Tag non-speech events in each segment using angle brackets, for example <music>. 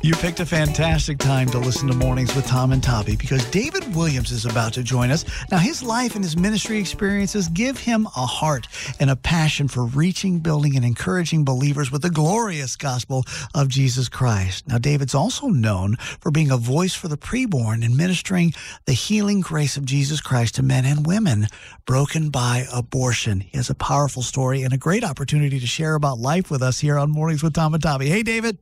You picked a fantastic time to listen to Mornings with Tom and Toppy because David Williams is about to join us. Now, his life and his ministry experiences give him a heart and a passion for reaching, building, and encouraging believers with the glorious gospel of Jesus Christ. Now, David's also known for being a voice for the preborn and ministering the healing grace of Jesus Christ to men and women broken by abortion. He has a powerful story and a great opportunity to share about life with us here on Mornings with Tom and Toppy. Hey, David.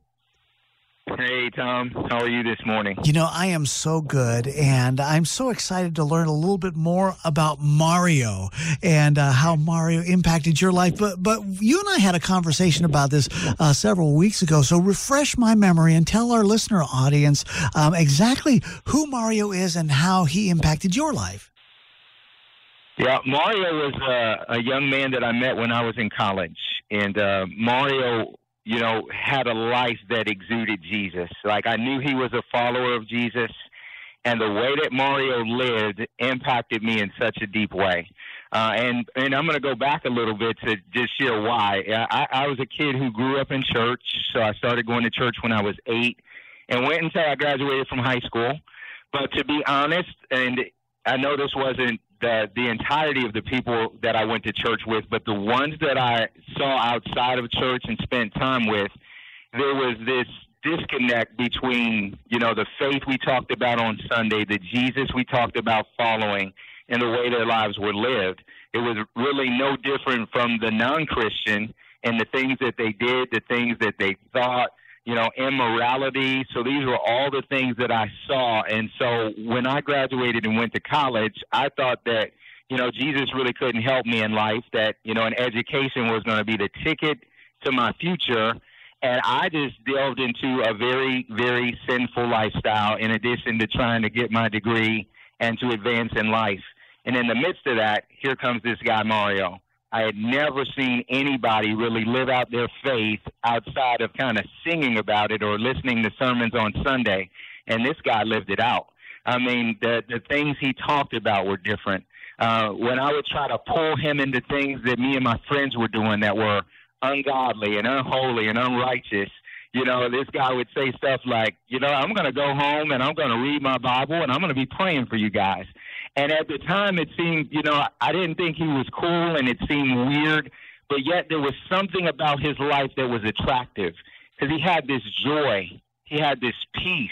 Hey, Tom. How are you this morning? You know, I am so good, and I'm so excited to learn a little bit more about Mario and uh, how Mario impacted your life. But but you and I had a conversation about this uh, several weeks ago. So refresh my memory and tell our listener audience um, exactly who Mario is and how he impacted your life. Yeah, Mario was uh, a young man that I met when I was in college, and uh, Mario you know, had a life that exuded Jesus. Like I knew he was a follower of Jesus, and the way that Mario lived impacted me in such a deep way. Uh, and and I'm going to go back a little bit to just share why. I, I was a kid who grew up in church, so I started going to church when I was eight, and went until I graduated from high school. But to be honest, and I know this wasn't the the entirety of the people that I went to church with, but the ones that I saw outside of church and spent time with, there was this disconnect between you know the faith we talked about on Sunday, the Jesus we talked about following, and the way their lives were lived. It was really no different from the non-Christian and the things that they did, the things that they thought, you know, immorality. So these were all the things that I saw. And so when I graduated and went to college, I thought that, you know, Jesus really couldn't help me in life, that, you know, an education was going to be the ticket to my future. And I just delved into a very, very sinful lifestyle in addition to trying to get my degree and to advance in life. And in the midst of that, here comes this guy, Mario. I had never seen anybody really live out their faith outside of kind of singing about it or listening to sermons on Sunday. And this guy lived it out. I mean, the the things he talked about were different. Uh, when I would try to pull him into things that me and my friends were doing that were ungodly and unholy and unrighteous, you know, this guy would say stuff like, you know, I'm going to go home and I'm going to read my Bible and I'm going to be praying for you guys. And at the time, it seemed, you know, I didn't think he was cool and it seemed weird, but yet there was something about his life that was attractive because he had this joy, he had this peace,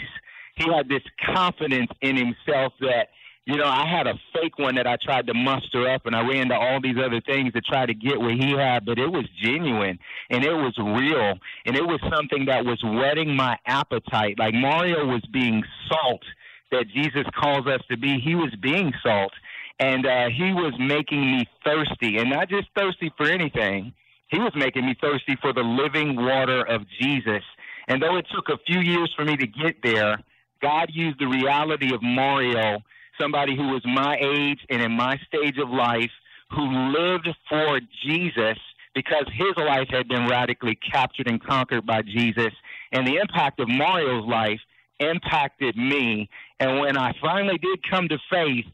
he had this confidence in himself that, you know, I had a fake one that I tried to muster up and I ran to all these other things to try to get what he had, but it was genuine and it was real. And it was something that was whetting my appetite. Like Mario was being salt that Jesus calls us to be. He was being salt, and uh, he was making me thirsty, and not just thirsty for anything. He was making me thirsty for the living water of Jesus. And though it took a few years for me to get there, God used the reality of Mario, somebody who was my age and in my stage of life, who lived for Jesus because his life had been radically captured and conquered by Jesus. And the impact of Mario's life impacted me. And when I finally did come to faith,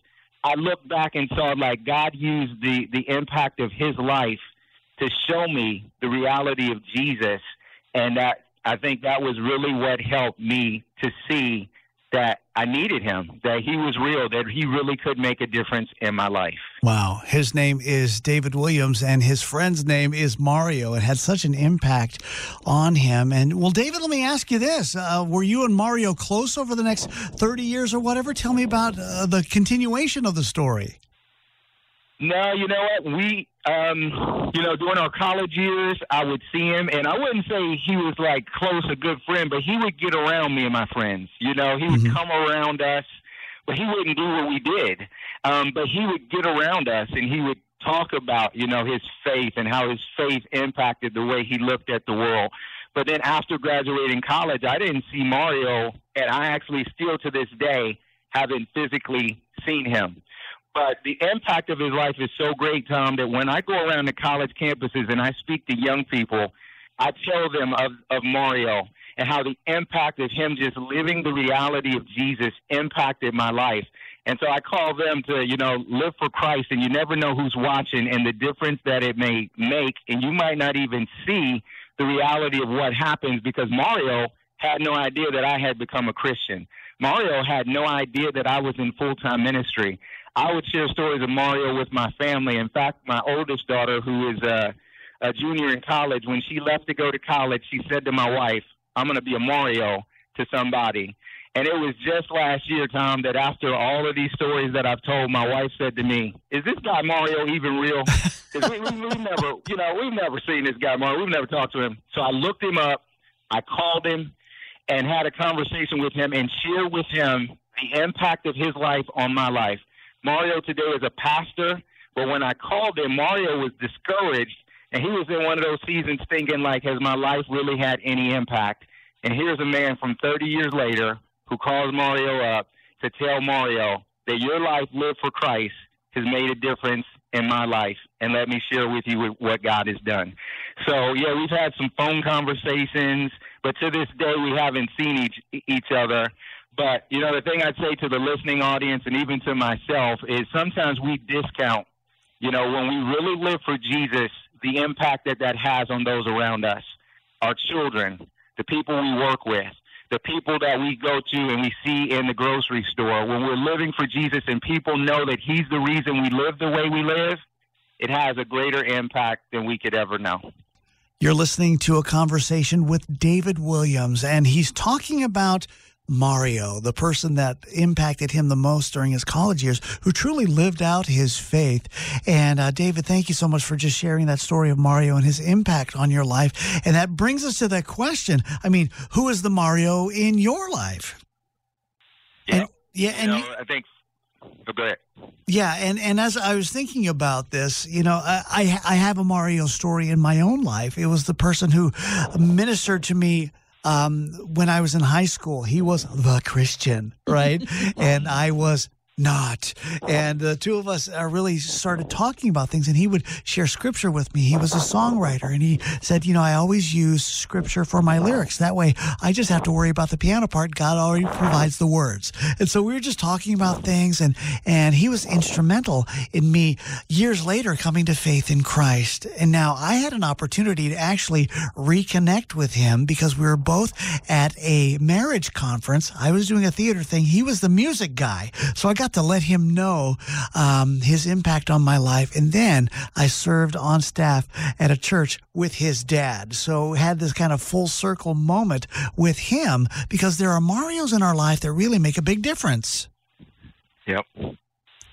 I looked back and saw like God used the, the impact of his life to show me the reality of Jesus. And that I think that was really what helped me to see that I needed him, that he was real, that he really could make a difference in my life. Wow. His name is David Williams, and his friend's name is Mario. It had such an impact on him. And, well, David, let me ask you this uh, Were you and Mario close over the next 30 years or whatever? Tell me about uh, the continuation of the story. No, you know what? We, um, you know, during our college years, I would see him, and I wouldn't say he was like close, a good friend, but he would get around me and my friends. You know, he would mm-hmm. come around us, but he wouldn't do what we did. Um, but he would get around us, and he would talk about, you know, his faith and how his faith impacted the way he looked at the world. But then after graduating college, I didn't see Mario, and I actually still to this day haven't physically seen him. But the impact of his life is so great, Tom, that when I go around the college campuses and I speak to young people, I tell them of, of Mario and how the impact of him just living the reality of Jesus impacted my life. And so I call them to, you know, live for Christ, and you never know who's watching and the difference that it may make. And you might not even see the reality of what happens because Mario had no idea that I had become a Christian. Mario had no idea that I was in full time ministry. I would share stories of Mario with my family. In fact, my oldest daughter, who is a, a junior in college, when she left to go to college, she said to my wife, I'm going to be a Mario to somebody. And it was just last year, Tom, that after all of these stories that I've told, my wife said to me, "Is this guy Mario even real? <laughs> Because we, we, we've never, you know, we've never seen this guy Mario. We've never talked to him. So I looked him up, I called him, and had a conversation with him, and shared with him the impact of his life on my life. Mario today is a pastor, but when I called him, Mario was discouraged, and he was in one of those seasons thinking like, has my life really had any impact? And here's a man from 30 years later who calls Mario up to tell Mario that your life lived for Christ has made a difference in my life and let me share with you what God has done. So yeah, we've had some phone conversations, but to this day we haven't seen each each other. But, you know, the thing I'd say to the listening audience and even to myself is sometimes we discount, you know, when we really live for Jesus, the impact that that has on those around us, our children, the people we work with, the people that we go to and we see in the grocery store. When we're living for Jesus and people know that He's the reason we live the way we live, it has a greater impact than we could ever know. You're listening to a conversation with David Williams, and he's talking about Mario, the person that impacted him the most during his college years, who truly lived out his faith. And uh, David, thank you so much for just sharing that story of Mario and his impact on your life. And that brings us to that question. I mean, who is the Mario in your life? Yeah, and, yeah, and know, I think. Oh, go ahead. Yeah, and, and as I was thinking about this, you know, I I have a Mario story in my own life. It was the person who ministered to me um, when I was in high school, he was the Christian, right? <laughs> and I was not. And the two of us uh, really started talking about things, and he would share scripture with me. He was a songwriter, and he said, You know, I always use scripture for my lyrics. That way, I just have to worry about the piano part. God already provides the words. And so we were just talking about things, and, and he was instrumental in me years later coming to faith in Christ. And now I had an opportunity to actually reconnect with him because we were both at a marriage conference. I was doing a theater thing, he was the music guy. So I got to let him know um, his impact on my life. And then I served on staff at a church with his dad. So had this kind of full circle moment with him because there are Marios in our life that really make a big difference. Yep.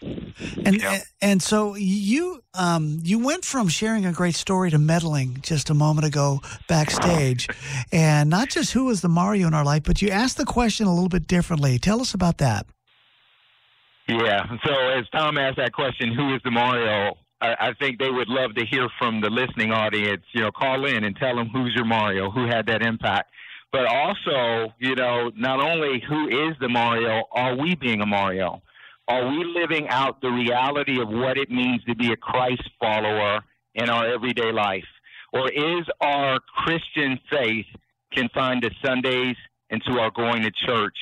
And yep. and so you um, you went from sharing a great story to meddling just a moment ago backstage, and not just who was the Mario in our life, but you asked the question a little bit differently. Tell us about that. Yeah. So as Tom asked that question, who is the Mario? I, I think they would love to hear from the listening audience. You know, call in and tell them who's your Mario, who had that impact. But also, you know, not only who is the Mario, are we being a Mario? Are we living out the reality of what it means to be a Christ follower in our everyday life? Or is our Christian faith confined to Sundays and to our going to church?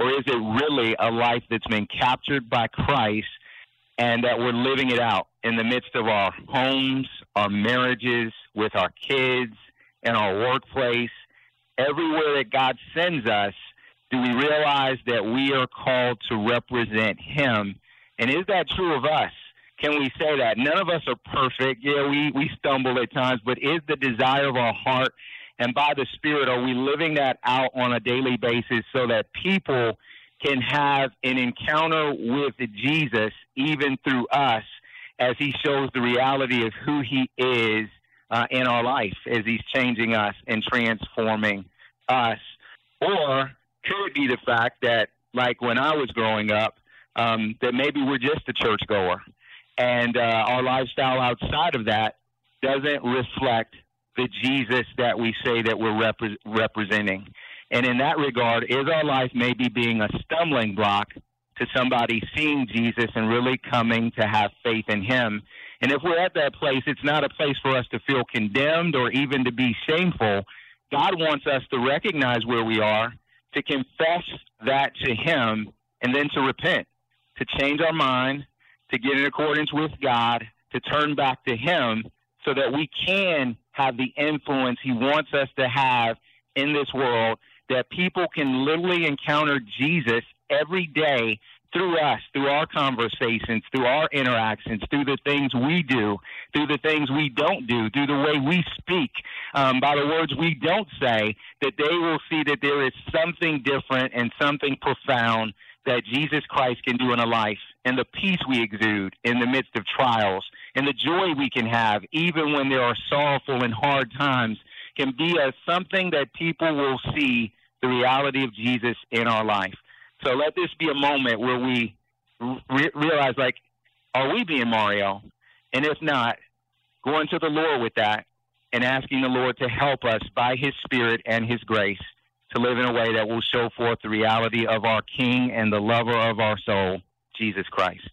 Or is it really a life that's been captured by Christ and that we're living it out in the midst of our homes, our marriages, with our kids, in our workplace, everywhere that God sends us? Do we realize that we are called to represent Him? And is that true of us? Can we say that? None of us are perfect. Yeah, we, we stumble at times, but is the desire of our heart and by the Spirit, are we living that out on a daily basis so that people can have an encounter with Jesus even through us as He shows the reality of who He is uh, in our life as He's changing us and transforming us? Or could it be the fact that, like when I was growing up, um, that maybe we're just a churchgoer and uh, our lifestyle outside of that doesn't reflect the Jesus that we say that we're repre- representing. And in that regard, is our life maybe being a stumbling block to somebody seeing Jesus and really coming to have faith in Him? And if we're at that place, it's not a place for us to feel condemned or even to be shameful. God wants us to recognize where we are, to confess that to Him, and then to repent, to change our mind, to get in accordance with God, to turn back to Him so that we can have the influence He wants us to have in this world, that people can literally encounter Jesus every day through us, through our conversations, through our interactions, through the things we do, through the things we don't do, through the way we speak, um, by the words we don't say, that they will see that there is something different and something profound that Jesus Christ can do in a life and the peace we exude in the midst of trials and the joy we can have even when there are sorrowful and hard times can be as something that people will see the reality of Jesus in our life. So let this be a moment where we re- realize like, are we being Mario? And if not, going to the Lord with that and asking the Lord to help us by his spirit and his grace to live in a way that will show forth the reality of our King and the lover of our soul, Jesus Christ.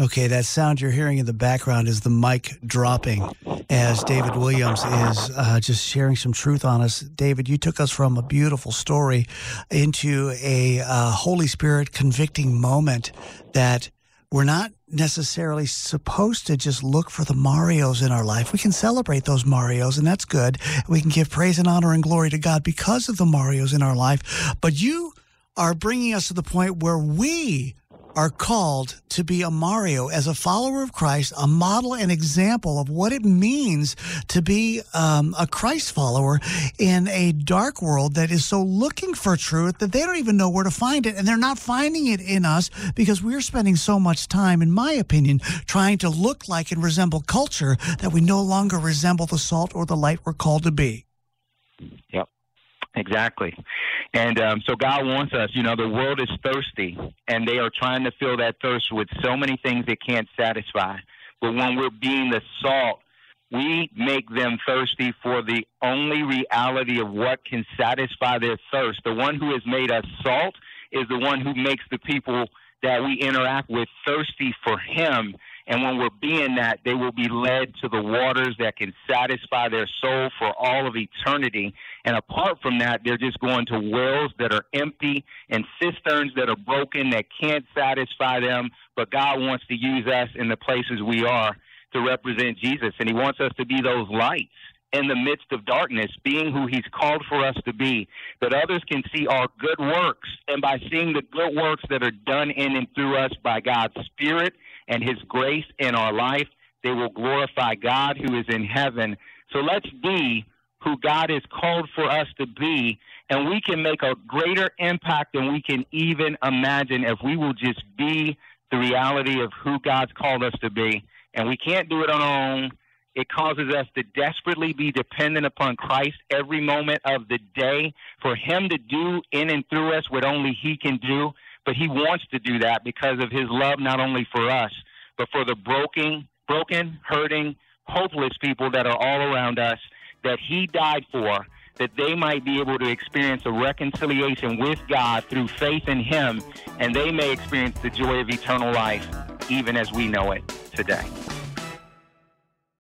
Okay, that sound you're hearing in the background is the mic dropping as David Williams is uh, just sharing some truth on us. David, you took us from a beautiful story into a uh, Holy Spirit convicting moment that we're not necessarily supposed to just look for the Marios in our life. We can celebrate those Marios, and that's good. We can give praise and honor and glory to God because of the Marios in our life. But you are bringing us to the point where we are called to be a Mario as a follower of Christ, a model and example of what it means to be um, a Christ follower in a dark world that is so looking for truth that they don't even know where to find it. And they're not finding it in us because we're spending so much time, in my opinion, trying to look like and resemble culture that we no longer resemble the salt or the light we're called to be. Yep. Exactly. And um, so God wants us, you know, the world is thirsty and they are trying to fill that thirst with so many things it can't satisfy. But when we're being the salt, we make them thirsty for the only reality of what can satisfy their thirst. The one who has made us salt is the one who makes the people that we interact with thirsty for him and when we're being that, they will be led to the waters that can satisfy their soul for all of eternity. And apart from that, they're just going to wells that are empty and cisterns that are broken that can't satisfy them. But God wants to use us in the places we are to represent Jesus. And He wants us to be those lights in the midst of darkness, being who He's called for us to be, that others can see our good works. And by seeing the good works that are done in and through us by God's Spirit and His grace in our life, they will glorify God who is in heaven. So let's be who God has called for us to be, and we can make a greater impact than we can even imagine if we will just be the reality of who God's called us to be. And we can't do it on our own. It causes us to desperately be dependent upon Christ every moment of the day for Him to do in and through us what only He can do. But he wants to do that because of his love not only for us, but for the broken, broken, hurting, hopeless people that are all around us that he died for, that they might be able to experience a reconciliation with God through faith in him, and they may experience the joy of eternal life even as we know it today.